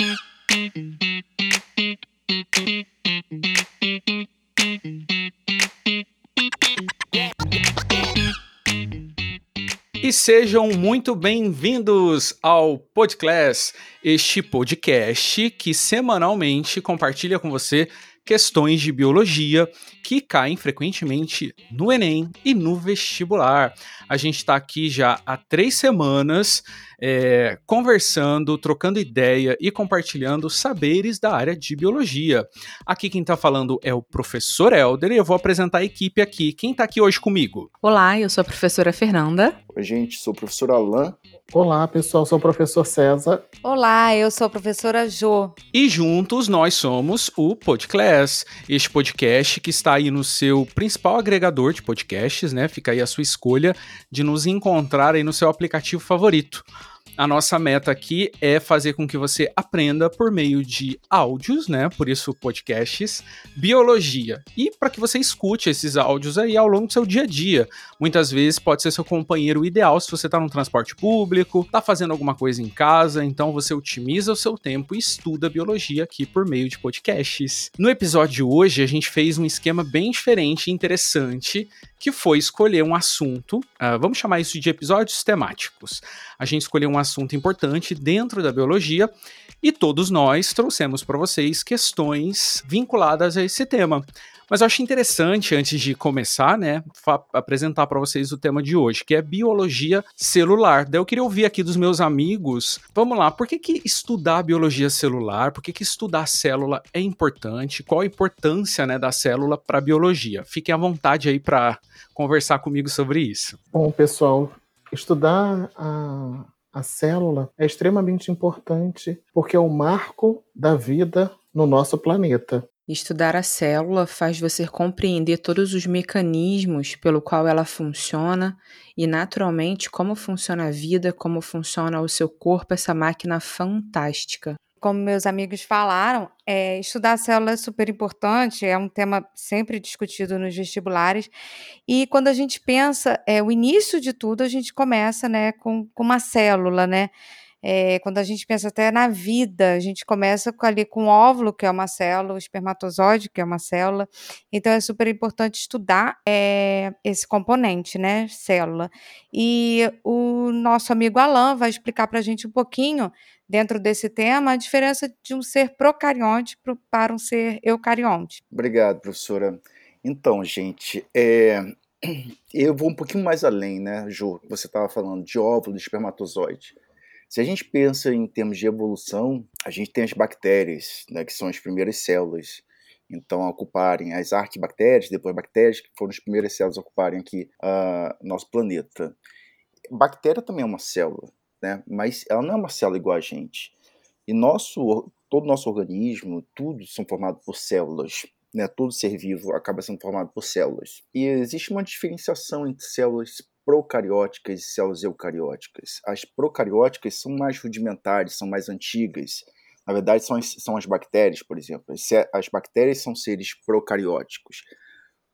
E sejam muito bem-vindos ao Podcast, este podcast que semanalmente compartilha com você questões de biologia que caem frequentemente no Enem e no vestibular. A gente está aqui já há três semanas é, conversando, trocando ideia e compartilhando saberes da área de biologia. Aqui quem está falando é o professor Helder e eu vou apresentar a equipe aqui. Quem está aqui hoje comigo? Olá, eu sou a professora Fernanda. Oi, gente, sou o professor Alain. Olá, pessoal, sou o professor César. Olá, eu sou a professora Jo. E juntos nós somos o Podclass, este podcast que está aí no seu principal agregador de podcasts, né? Fica aí a sua escolha de nos encontrar aí no seu aplicativo favorito. A nossa meta aqui é fazer com que você aprenda por meio de áudios, né? Por isso podcasts, biologia. E para que você escute esses áudios aí ao longo do seu dia a dia. Muitas vezes pode ser seu companheiro ideal se você está no transporte público, está fazendo alguma coisa em casa, então você otimiza o seu tempo e estuda biologia aqui por meio de podcasts. No episódio de hoje, a gente fez um esquema bem diferente e interessante que foi escolher um assunto, uh, vamos chamar isso de episódios temáticos. A gente escolheu um assunto importante dentro da biologia e todos nós trouxemos para vocês questões vinculadas a esse tema. Mas eu acho interessante, antes de começar, né, apresentar para vocês o tema de hoje, que é biologia celular. Daí eu queria ouvir aqui dos meus amigos, vamos lá, por que, que estudar biologia celular, por que, que estudar célula é importante, qual a importância né, da célula para a biologia? Fiquem à vontade aí para conversar comigo sobre isso. Bom, pessoal, estudar a, a célula é extremamente importante porque é o marco da vida no nosso planeta. Estudar a célula faz você compreender todos os mecanismos pelo qual ela funciona e, naturalmente, como funciona a vida, como funciona o seu corpo, essa máquina fantástica. Como meus amigos falaram, é, estudar a célula é super importante, é um tema sempre discutido nos vestibulares. E quando a gente pensa, é, o início de tudo, a gente começa né, com, com uma célula, né? É, quando a gente pensa até na vida, a gente começa ali com o óvulo, que é uma célula, o espermatozoide, que é uma célula. Então é super importante estudar é, esse componente, né, célula. E o nosso amigo Alan vai explicar para a gente um pouquinho, dentro desse tema, a diferença de um ser procarionte para um ser eucarionte. Obrigado, professora. Então, gente, é, eu vou um pouquinho mais além, né, Ju? Você estava falando de óvulo, de espermatozoide. Se a gente pensa em termos de evolução, a gente tem as bactérias, né, que são as primeiras células. Então, a ocuparem as arquibactérias, depois bactérias, que foram as primeiras células a ocuparem aqui uh, nosso planeta. Bactéria também é uma célula, né? mas ela não é uma célula igual a gente. E nosso, todo nosso organismo, tudo são formados por células. Né? Todo ser vivo acaba sendo formado por células. E existe uma diferenciação entre células procarióticas e células eucarióticas. As procarióticas são mais rudimentares, são mais antigas. Na verdade, são as, são as bactérias, por exemplo. As bactérias são seres procarióticos.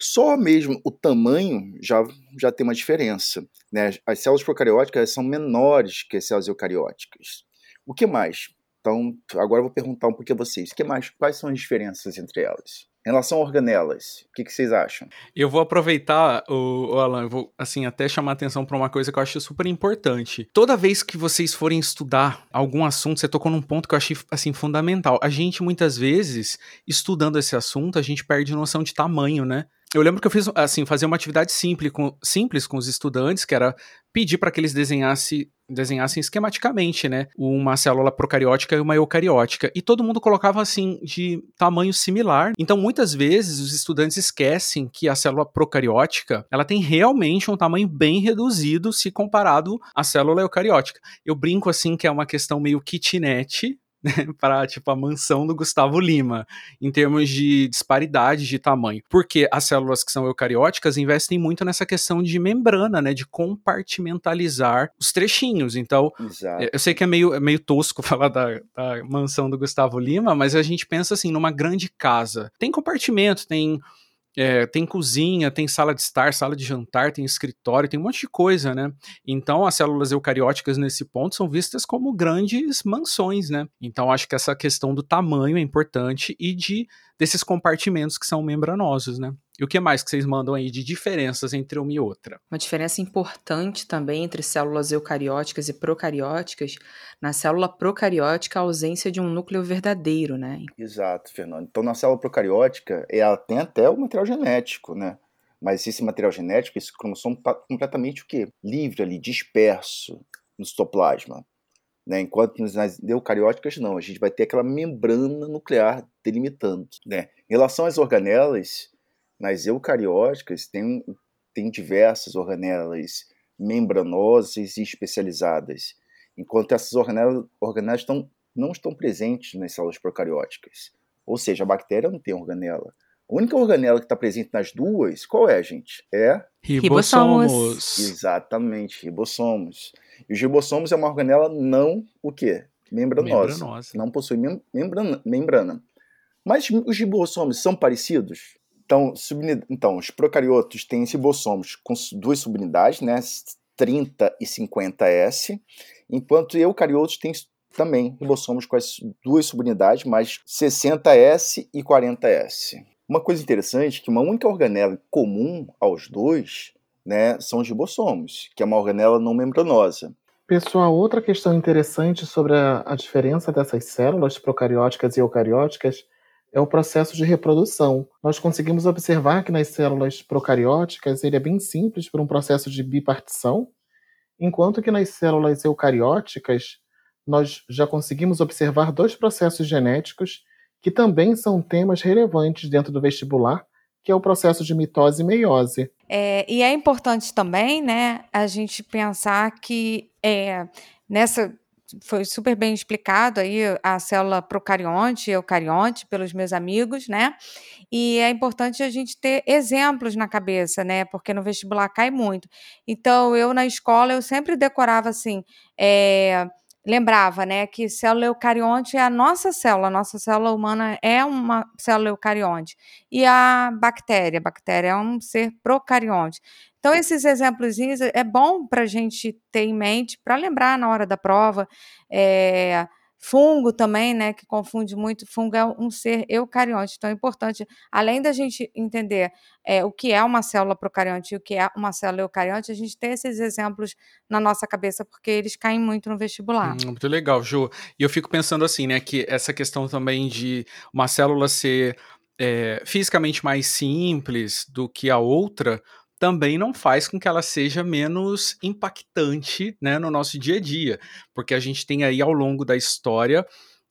Só mesmo o tamanho já, já tem uma diferença. Né? As células procarióticas são menores que as células eucarióticas. O que mais? Então, agora eu vou perguntar um pouquinho a vocês. Que mais? Quais são as diferenças entre elas? Em relação a organelas, o que, que, vocês acham? Eu vou aproveitar, o, o Alan, eu vou assim até chamar atenção para uma coisa que eu acho super importante. Toda vez que vocês forem estudar algum assunto, você tocou num ponto que eu achei assim fundamental. A gente muitas vezes, estudando esse assunto, a gente perde noção de tamanho, né? Eu lembro que eu fiz assim, fazer uma atividade simples com, simples com os estudantes, que era pedir para que eles desenhassem desenhassem esquematicamente, né, uma célula procariótica e uma eucariótica, e todo mundo colocava assim de tamanho similar. Então, muitas vezes os estudantes esquecem que a célula procariótica, ela tem realmente um tamanho bem reduzido se comparado à célula eucariótica. Eu brinco assim que é uma questão meio kitnet, né, para tipo a mansão do Gustavo Lima, em termos de disparidade de tamanho. Porque as células que são eucarióticas investem muito nessa questão de membrana, né, de compartimentalizar os trechinhos. Então, Exato. eu sei que é meio, é meio tosco falar da, da mansão do Gustavo Lima, mas a gente pensa assim numa grande casa. Tem compartimento, tem é, tem cozinha, tem sala de estar, sala de jantar, tem escritório, tem um monte de coisa, né? Então as células eucarióticas nesse ponto são vistas como grandes mansões, né? Então acho que essa questão do tamanho é importante e de desses compartimentos que são membranosos, né? E o que mais que vocês mandam aí de diferenças entre uma e outra? Uma diferença importante também entre células eucarióticas e procarióticas, na célula procariótica a ausência de um núcleo verdadeiro, né? Exato, Fernando. Então na célula procariótica ela tem até o material genético, né? Mas esse material genético, esse cromossomo está completamente o quê? Livre ali, disperso no citoplasma. Né? Enquanto nas eucarióticas não, a gente vai ter aquela membrana nuclear delimitando. Né? Em relação às organelas, nas eucarióticas, tem, tem diversas organelas membranosas e especializadas, enquanto essas organelas, organelas estão, não estão presentes nas células procarióticas. Ou seja, a bactéria não tem organela. A única organela que está presente nas duas, qual é, gente? É ribossomos. Exatamente, ribossomos. E os ribossomos é uma organela não o quê? Membranosa. membranosa. Não possui mem membrana, membrana. Mas os ribossomos são parecidos? Então, então, os procariotos têm ribossomos com duas subunidades, né, 30 e 50S, enquanto eucariotos têm também ribossomos com as duas subunidades, mais 60S e 40S. Uma coisa interessante é que uma única organela comum aos dois né, são os ribossomos, que é uma organela não membranosa. Pessoal, outra questão interessante sobre a, a diferença dessas células procarióticas e eucarióticas é o processo de reprodução. Nós conseguimos observar que nas células procarióticas ele é bem simples por um processo de bipartição, enquanto que nas células eucarióticas nós já conseguimos observar dois processos genéticos que também são temas relevantes dentro do vestibular, que é o processo de mitose e meiose. É, e é importante também, né, a gente pensar que é, nessa foi super bem explicado aí a célula procarionte e eucarionte pelos meus amigos, né? E é importante a gente ter exemplos na cabeça, né? Porque no vestibular cai muito. Então, eu na escola, eu sempre decorava assim, é, lembrava, né, que célula eucarionte é a nossa célula, a nossa célula humana é uma célula eucarionte. E a bactéria, a bactéria é um ser procarionte. Então, esses exemplos é bom para a gente ter em mente, para lembrar na hora da prova. É, fungo também, né, que confunde muito, fungo é um ser eucarionte. Então, é importante, além da gente entender é, o que é uma célula procarionte e o que é uma célula eucarionte, a gente ter esses exemplos na nossa cabeça, porque eles caem muito no vestibular. Hum, muito legal, Ju. E eu fico pensando assim, né, que essa questão também de uma célula ser é, fisicamente mais simples do que a outra, também não faz com que ela seja menos impactante né, no nosso dia a dia, porque a gente tem aí ao longo da história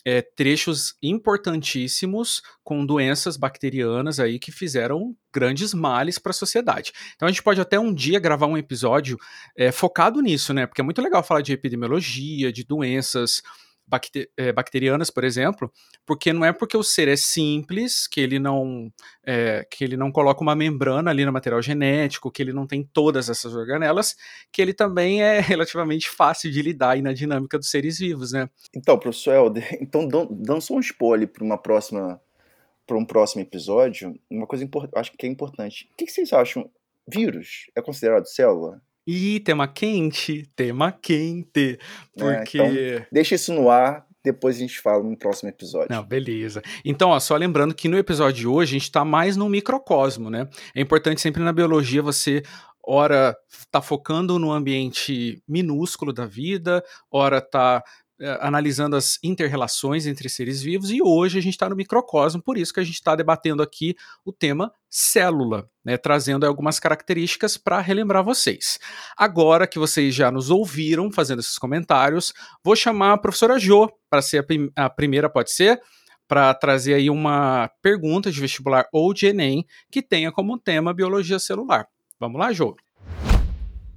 é, trechos importantíssimos com doenças bacterianas aí que fizeram grandes males para a sociedade. Então a gente pode até um dia gravar um episódio é, focado nisso, né? Porque é muito legal falar de epidemiologia, de doenças é, bacterianas, por exemplo, porque não é porque o ser é simples, que ele não é, que ele não coloca uma membrana ali no material genético, que ele não tem todas essas organelas, que ele também é relativamente fácil de lidar aí na dinâmica dos seres vivos, né? Então, professor Helder, então dando só um spoiler para uma próxima para um próximo episódio, uma coisa acho que é importante. O que vocês acham? Vírus é considerado célula? Ih, tema quente, tema quente. Porque. É, então, deixa isso no ar, depois a gente fala no próximo episódio. Não, beleza. Então, ó, só lembrando que no episódio de hoje a gente está mais no microcosmo, né? É importante sempre na biologia você ora tá focando no ambiente minúsculo da vida, ora tá é, analisando as interrelações entre seres vivos e hoje a gente está no microcosmo, por isso que a gente está debatendo aqui o tema célula, né, trazendo algumas características para relembrar vocês. Agora que vocês já nos ouviram fazendo esses comentários, vou chamar a professora Jo para ser a, prim a primeira, pode ser? Para trazer aí uma pergunta de vestibular ou de Enem que tenha como tema biologia celular. Vamos lá, Jo?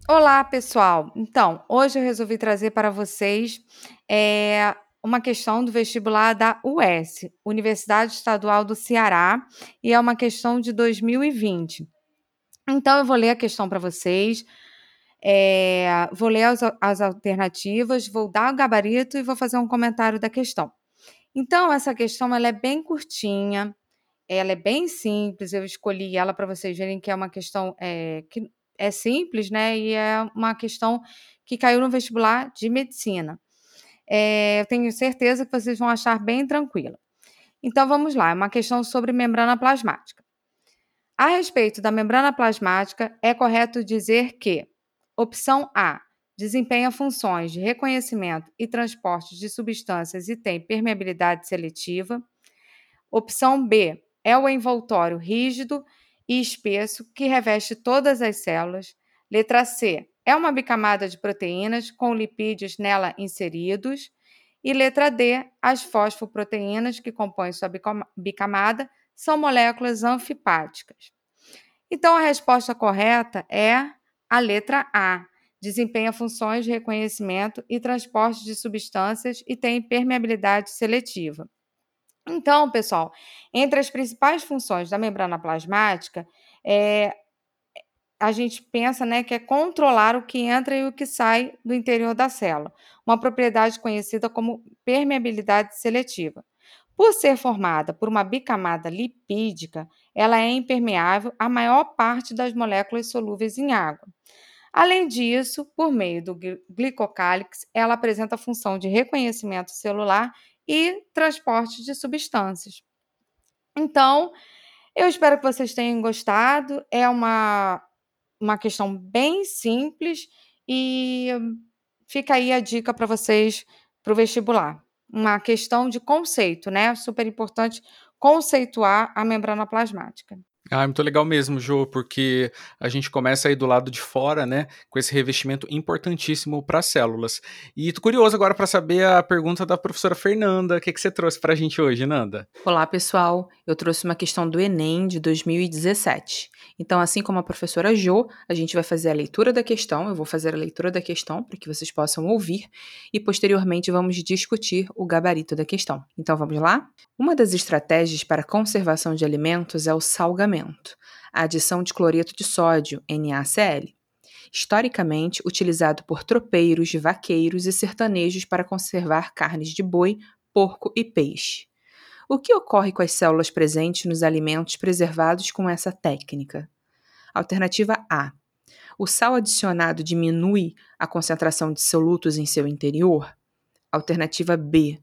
Olá, pessoal. Então, hoje eu resolvi trazer para vocês é, uma questão do vestibular da US, Universidade Estadual do Ceará, e é uma questão de 2020. Então, eu vou ler a questão para vocês, é, vou ler as, as alternativas, vou dar o gabarito e vou fazer um comentário da questão. Então, essa questão ela é bem curtinha ela é bem simples, eu escolhi ela para vocês verem que é uma questão é, que é simples, né? E é uma questão que caiu no vestibular de medicina. É, eu tenho certeza que vocês vão achar bem tranquila. Então vamos lá, é uma questão sobre membrana plasmática. A respeito da membrana plasmática, é correto dizer que opção A desempenha funções de reconhecimento e transporte de substâncias e tem permeabilidade seletiva. Opção B é o envoltório rígido e espesso que reveste todas as células. Letra C é uma bicamada de proteínas com lipídios nela inseridos. E letra D, as fosfoproteínas que compõem sua bicamada são moléculas anfipáticas. Então a resposta correta é a letra A. Desempenha funções de reconhecimento e transporte de substâncias e tem permeabilidade seletiva. Então, pessoal, entre as principais funções da membrana plasmática, é, a gente pensa né, que é controlar o que entra e o que sai do interior da célula, uma propriedade conhecida como permeabilidade seletiva. Por ser formada por uma bicamada lipídica, ela é impermeável à maior parte das moléculas solúveis em água. Além disso, por meio do glicocálix, ela apresenta a função de reconhecimento celular e transporte de substâncias. Então, eu espero que vocês tenham gostado. É uma uma questão bem simples e fica aí a dica para vocês para o vestibular. Uma questão de conceito, né? Super importante conceituar a membrana plasmática. Ah, muito legal mesmo, Jô, porque a gente começa aí do lado de fora, né, com esse revestimento importantíssimo para as células. E tô curioso agora para saber a pergunta da professora Fernanda. O que, que você trouxe para a gente hoje, Nanda? Olá, pessoal. Eu trouxe uma questão do Enem de 2017. Então, assim como a professora Jo, a gente vai fazer a leitura da questão. Eu vou fazer a leitura da questão para que vocês possam ouvir e posteriormente vamos discutir o gabarito da questão. Então, vamos lá? Uma das estratégias para conservação de alimentos é o salgamento a adição de cloreto de sódio, NaCl, historicamente utilizado por tropeiros, vaqueiros e sertanejos para conservar carnes de boi, porco e peixe. O que ocorre com as células presentes nos alimentos preservados com essa técnica? Alternativa A. O sal adicionado diminui a concentração de solutos em seu interior? Alternativa B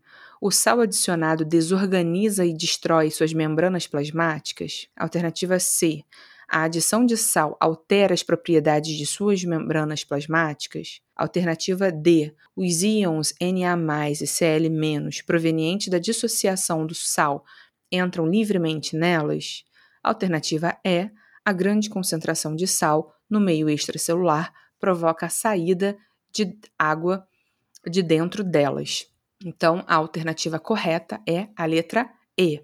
o sal adicionado desorganiza e destrói suas membranas plasmáticas? Alternativa C. A adição de sal altera as propriedades de suas membranas plasmáticas? Alternativa D. Os íons Na e Cl- provenientes da dissociação do sal entram livremente nelas? Alternativa E. A grande concentração de sal no meio extracelular provoca a saída de água de dentro delas. Então, a alternativa correta é a letra E.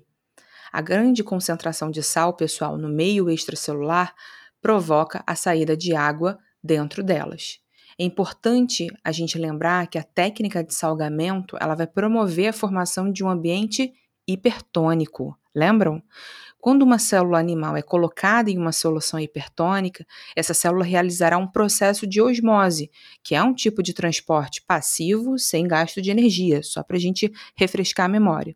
A grande concentração de sal, pessoal, no meio extracelular provoca a saída de água dentro delas. É importante a gente lembrar que a técnica de salgamento ela vai promover a formação de um ambiente hipertônico. Lembram? Quando uma célula animal é colocada em uma solução hipertônica, essa célula realizará um processo de osmose, que é um tipo de transporte passivo sem gasto de energia, só para a gente refrescar a memória.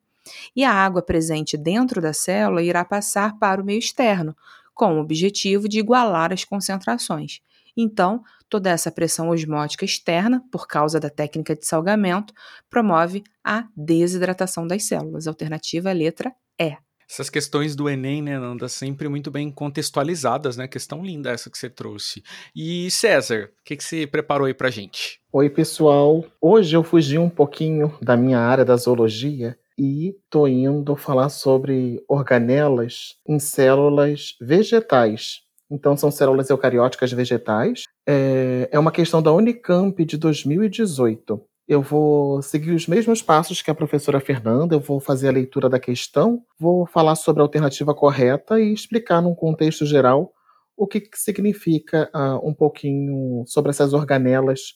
E a água presente dentro da célula irá passar para o meio externo, com o objetivo de igualar as concentrações. Então, toda essa pressão osmótica externa, por causa da técnica de salgamento, promove a desidratação das células. Alternativa letra E. Essas questões do Enem, né, Nanda, sempre muito bem contextualizadas, né? Questão linda essa que você trouxe. E César, o que, que você preparou aí pra gente? Oi, pessoal. Hoje eu fugi um pouquinho da minha área da zoologia e tô indo falar sobre organelas em células vegetais. Então, são células eucarióticas vegetais. É, é uma questão da Unicamp de 2018. Eu vou seguir os mesmos passos que a professora Fernanda, eu vou fazer a leitura da questão, vou falar sobre a alternativa correta e explicar num contexto geral o que, que significa uh, um pouquinho sobre essas organelas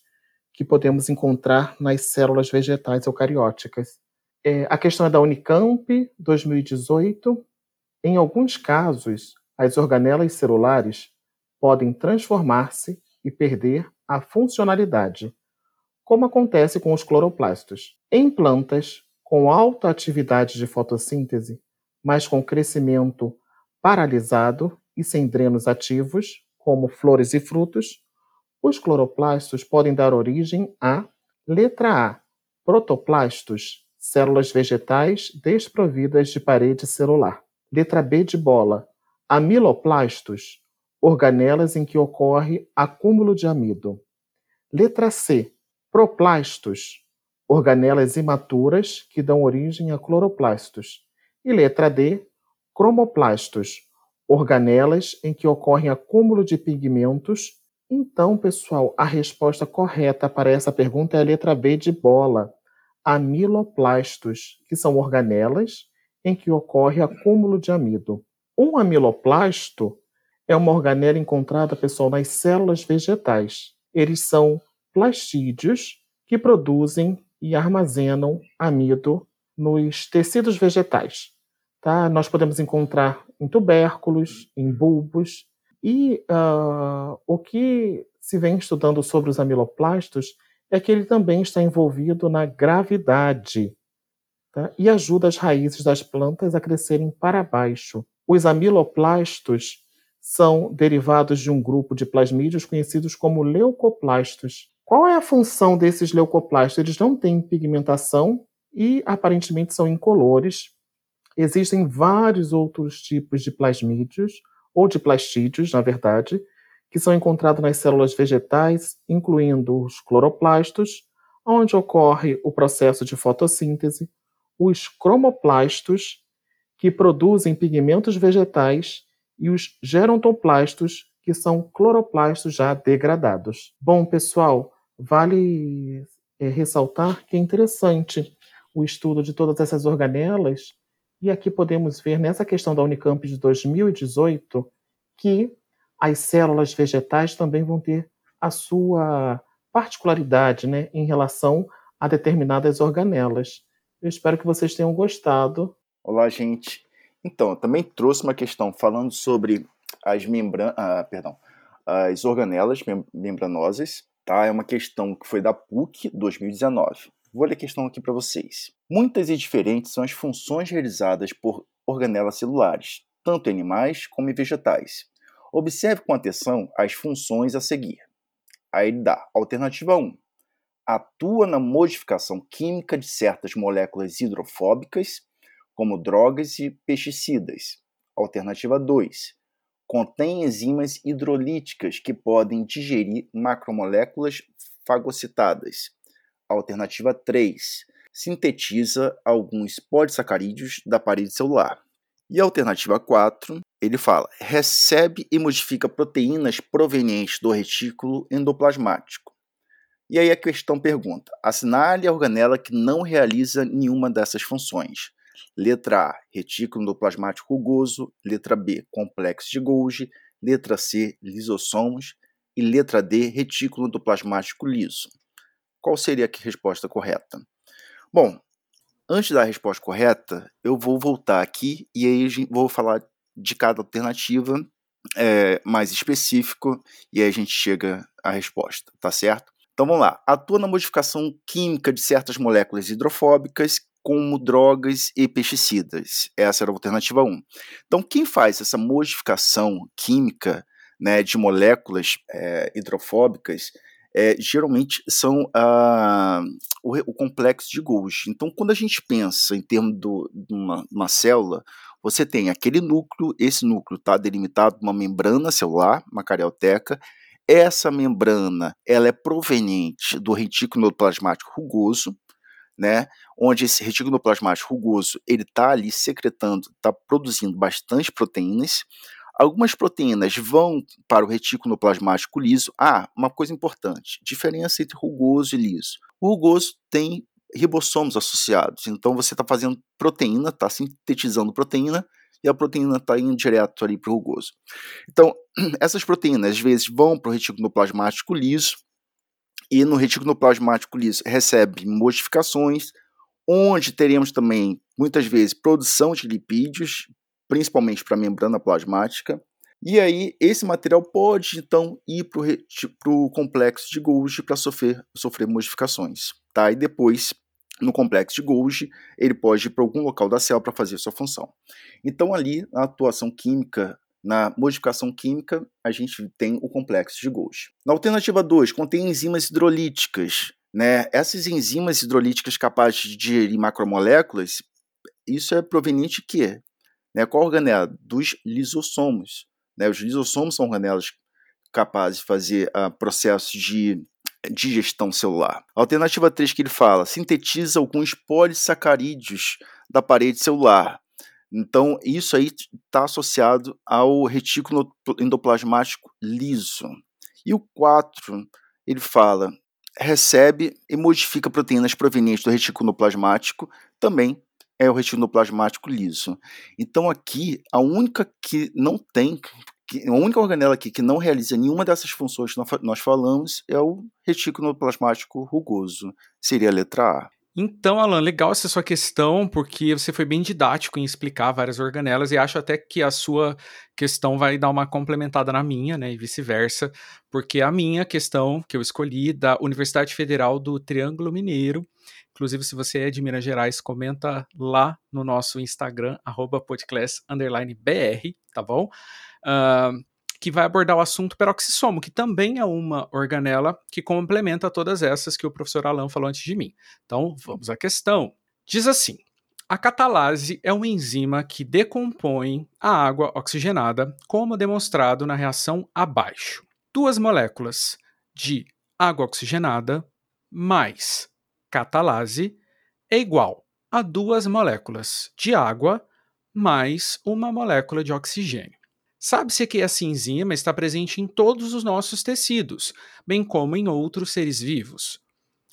que podemos encontrar nas células vegetais eucarióticas. É, a questão é da Unicamp, 2018. Em alguns casos, as organelas celulares podem transformar-se e perder a funcionalidade como acontece com os cloroplastos. Em plantas com alta atividade de fotossíntese, mas com crescimento paralisado e sem drenos ativos, como flores e frutos, os cloroplastos podem dar origem a letra A, protoplastos, células vegetais desprovidas de parede celular. Letra B de bola, amiloplastos, organelas em que ocorre acúmulo de amido. Letra C, proplastos, organelas imaturas que dão origem a cloroplastos. E letra D, cromoplastos, organelas em que ocorre acúmulo de pigmentos. Então, pessoal, a resposta correta para essa pergunta é a letra B de bola, amiloplastos, que são organelas em que ocorre acúmulo de amido. Um amiloplasto é uma organela encontrada, pessoal, nas células vegetais. Eles são plastídeos que produzem e armazenam amido nos tecidos vegetais. Tá? Nós podemos encontrar em tubérculos, em bulbos, e uh, o que se vem estudando sobre os amiloplastos é que ele também está envolvido na gravidade tá? e ajuda as raízes das plantas a crescerem para baixo. Os amiloplastos são derivados de um grupo de plasmídeos conhecidos como leucoplastos. Qual é a função desses leucoplastos? Eles não têm pigmentação e aparentemente são incolores. Existem vários outros tipos de plasmídeos, ou de plastídeos, na verdade, que são encontrados nas células vegetais, incluindo os cloroplastos, onde ocorre o processo de fotossíntese, os cromoplastos, que produzem pigmentos vegetais, e os gerontoplastos, que são cloroplastos já degradados. Bom, pessoal, vale é, ressaltar que é interessante o estudo de todas essas organelas, e aqui podemos ver nessa questão da Unicamp de 2018 que as células vegetais também vão ter a sua particularidade né, em relação a determinadas organelas. Eu espero que vocês tenham gostado. Olá, gente. Então, eu também trouxe uma questão falando sobre as membranas, ah, perdão, as organelas mem membranosas, tá? É uma questão que foi da PUC 2019. Vou ler a questão aqui para vocês. Muitas e diferentes são as funções realizadas por organelas celulares, tanto em animais como em vegetais. Observe com atenção as funções a seguir. Aí ele dá alternativa 1. Atua na modificação química de certas moléculas hidrofóbicas, como drogas e pesticidas. Alternativa 2. Contém enzimas hidrolíticas que podem digerir macromoléculas fagocitadas. Alternativa 3. Sintetiza alguns polissacarídeos da parede celular. E alternativa 4, ele fala: recebe e modifica proteínas provenientes do retículo endoplasmático. E aí a questão pergunta: assinale a organela que não realiza nenhuma dessas funções. Letra A, retículo endoplasmático rugoso. Letra B, complexo de Golgi. Letra C, lisossomos. E letra D, retículo endoplasmático liso. Qual seria a resposta correta? Bom, Antes da resposta correta, eu vou voltar aqui e aí vou falar de cada alternativa é, mais específico e aí a gente chega à resposta, tá certo? Então vamos lá. Atua na modificação química de certas moléculas hidrofóbicas, como drogas e pesticidas. Essa era a alternativa 1. Então, quem faz essa modificação química né, de moléculas é, hidrofóbicas é, geralmente são ah, o, o, complexo de Golgi. Então, quando a gente pensa em termos do, de uma, uma célula, você tem aquele núcleo, esse núcleo está delimitado por uma membrana celular, uma carioteca. Essa membrana ela é proveniente do retículo plasmático rugoso, né, onde esse retículo plasmático rugoso ele está ali secretando, está produzindo bastante proteínas. Algumas proteínas vão para o retículo plasmático liso. Ah, uma coisa importante: diferença entre rugoso e liso. O rugoso tem ribossomos associados, então você está fazendo proteína, está sintetizando proteína e a proteína está indo direto ali para o rugoso. Então, essas proteínas às vezes vão para o retículo plasmático liso e no retículo plasmático liso recebe modificações, onde teremos também muitas vezes produção de lipídios, principalmente para a membrana plasmática. E aí, esse material pode então ir para o complexo de Golgi para sofrer, sofrer modificações. Tá? E depois no complexo de Golgi, ele pode ir para algum local da célula para fazer sua função. Então, ali, na atuação química, na modificação química, a gente tem o complexo de Golgi. Na alternativa 2, contém enzimas hidrolíticas. Né? Essas enzimas hidrolíticas capazes de digerir macromoléculas, isso é proveniente de quê? Né? Qual organela? Dos lisossomos. Né? Os lisossomos são organelas capazes de fazer uh, processos de digestão celular. Alternativa 3 que ele fala, sintetiza alguns polissacarídeos da parede celular. Então, isso aí está associado ao retículo endoplasmático liso. E o 4, ele fala, recebe e modifica proteínas provenientes do retículo endoplasmático, também é o retículo endoplasmático liso. Então, aqui, a única que não tem que, a única organela aqui que não realiza nenhuma dessas funções que nós falamos é o retículo plasmático rugoso. Seria a letra A. Então, Alan, legal essa sua questão, porque você foi bem didático em explicar várias organelas e acho até que a sua questão vai dar uma complementada na minha, né, e vice-versa, porque a minha questão que eu escolhi da Universidade Federal do Triângulo Mineiro, inclusive se você é de Minas Gerais, comenta lá no nosso Instagram, arroba podclass_br, tá bom? uh, que vai abordar o assunto peroxissomo, que também é uma organela que complementa todas essas que o professor Alan falou antes de mim. Então, vamos à questão. Diz assim: a catalase é uma enzima que decompõe a água oxigenada, como demonstrado na reação abaixo. Duas moléculas de água oxigenada mais catalase é igual a duas moléculas de água mais uma molécula de oxigênio. Sabe-se que essa enzima está presente em todos os nossos tecidos, bem como em outros seres vivos.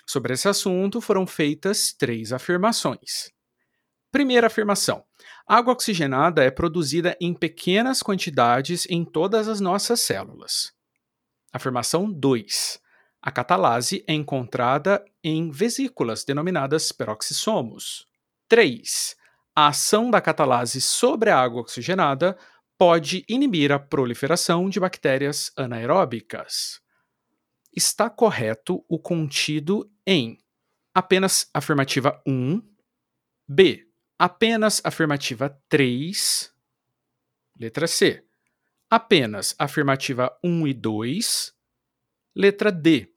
Sobre esse assunto foram feitas três afirmações. Primeira afirmação: água oxigenada é produzida em pequenas quantidades em todas as nossas células. Afirmação 2. A catalase é encontrada em vesículas denominadas peroxissomos. 3. A ação da catalase sobre a água oxigenada pode inibir a proliferação de bactérias anaeróbicas. Está correto o contido em apenas afirmativa 1, B, apenas afirmativa 3, letra C, apenas afirmativa 1 e 2, letra D,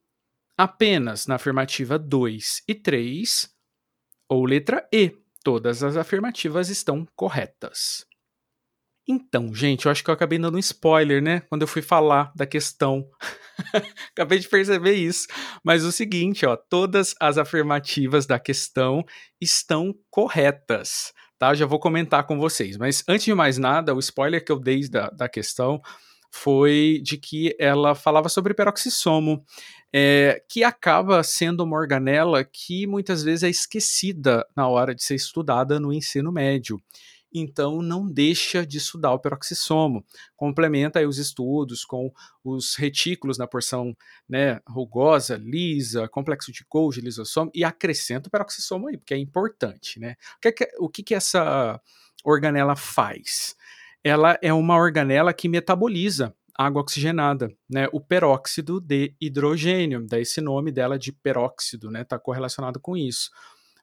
apenas na afirmativa 2 e 3, ou letra E, todas as afirmativas estão corretas. Então, gente, eu acho que eu acabei dando um spoiler, né? Quando eu fui falar da questão. acabei de perceber isso. Mas o seguinte, ó, todas as afirmativas da questão estão corretas, tá? Já vou comentar com vocês. Mas antes de mais nada, o spoiler que eu dei da, da questão foi de que ela falava sobre peroxissomo, é, que acaba sendo uma organela que muitas vezes é esquecida na hora de ser estudada no ensino médio então não deixa de estudar o peroxissomo. Complementa os estudos com os retículos na porção né, rugosa, lisa, complexo de Golgi, lisossomo, e acrescenta o peroxissomo aí, porque é importante. Né? O que, que, o que, que essa organela faz? Ela é uma organela que metaboliza água oxigenada, né, o peróxido de hidrogênio, daí esse nome dela de peróxido, né, tá correlacionado com isso.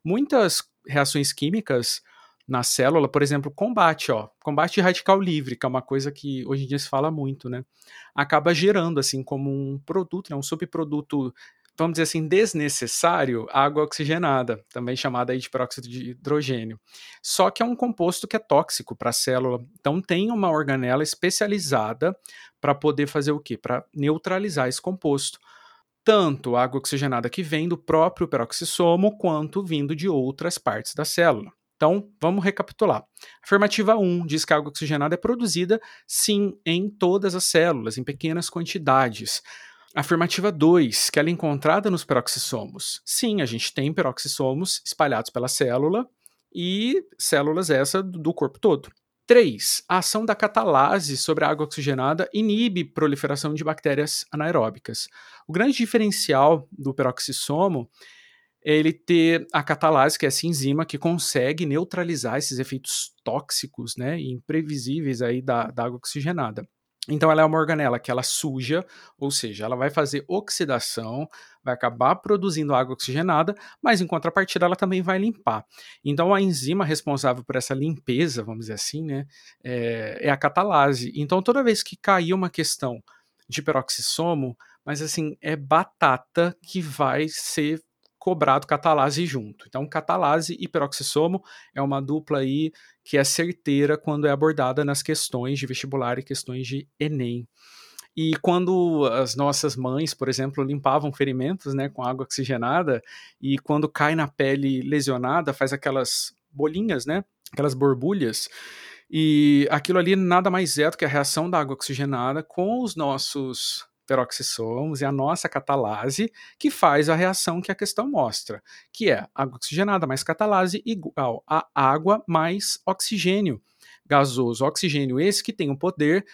Muitas reações químicas na célula, por exemplo, combate, ó, combate radical livre, que é uma coisa que hoje em dia se fala muito, né? Acaba gerando, assim, como um produto, né, um subproduto, vamos dizer assim, desnecessário, água oxigenada, também chamada aí de peróxido de hidrogênio. Só que é um composto que é tóxico para a célula. Então tem uma organela especializada para poder fazer o quê? Para neutralizar esse composto tanto a água oxigenada que vem do próprio peroxissomo quanto vindo de outras partes da célula. Então, vamos recapitular. Afirmativa 1 diz que a água oxigenada é produzida, sim, em todas as células, em pequenas quantidades. Afirmativa 2, que ela é encontrada nos peroxissomos. Sim, a gente tem peroxissomos espalhados pela célula e células essa do corpo todo. 3. A ação da catalase sobre a água oxigenada inibe proliferação de bactérias anaeróbicas. O grande diferencial do peroxissomo ele ter a catalase, que é essa enzima que consegue neutralizar esses efeitos tóxicos, né, e imprevisíveis aí da, da água oxigenada. Então ela é uma organela que ela suja, ou seja, ela vai fazer oxidação, vai acabar produzindo água oxigenada, mas em contrapartida ela também vai limpar. Então a enzima responsável por essa limpeza, vamos dizer assim, né, é, é a catalase. Então toda vez que cair uma questão de peroxissomo, mas assim, é batata que vai ser cobrado catalase junto. Então, catalase e peroxissomo é uma dupla aí que é certeira quando é abordada nas questões de vestibular e questões de Enem. E quando as nossas mães, por exemplo, limpavam ferimentos né, com água oxigenada, e quando cai na pele lesionada, faz aquelas bolinhas, né? Aquelas borbulhas. E aquilo ali nada mais é do que a reação da água oxigenada com os nossos peroxissomos e a nossa catalase, que faz a reação que a questão mostra, que é água oxigenada mais catalase igual a água mais oxigênio gasoso. Oxigênio esse que tem o poder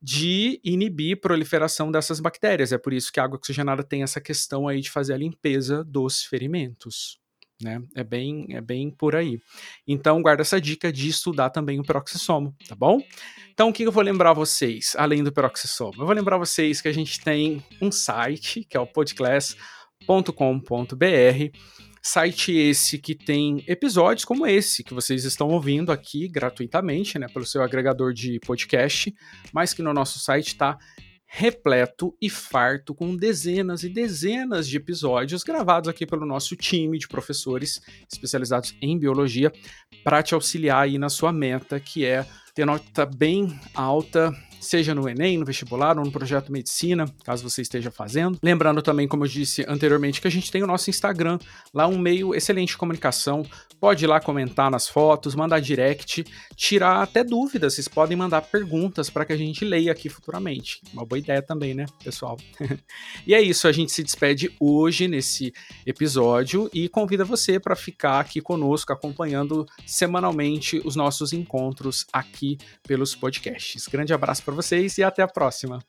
de inibir proliferação dessas bactérias. É por isso que a água oxigenada tem essa questão aí de fazer a limpeza dos ferimentos. Né? É bem, é bem por aí. Então, guarda essa dica de estudar também o peroxissomo, tá bom? Então, o que eu vou lembrar vocês, além do peroxissomo? Eu vou lembrar vocês que a gente tem um site, que é o podclass.com.br, site esse que tem episódios como esse que vocês estão ouvindo aqui gratuitamente, né, pelo seu agregador de podcast, mas que no nosso site está repleto e farto com dezenas e dezenas de episódios gravados aqui pelo nosso time de professores especializados em biologia para te auxiliar aí na sua meta, que é ter nota bem alta seja no Enem, no vestibular ou no projeto Medicina, caso você esteja fazendo. Lembrando também, como eu disse anteriormente, que a gente tem o nosso Instagram, lá um meio excelente de comunicação. Pode ir lá comentar nas fotos, mandar direct, tirar até dúvidas. Vocês podem mandar perguntas para que a gente leia aqui futuramente. Uma boa ideia também, né, pessoal? e é isso, a gente se despede hoje nesse episódio e convida você para ficar aqui conosco acompanhando semanalmente os nossos encontros aqui pelos podcasts. Grande abraço para vocês e até a próxima.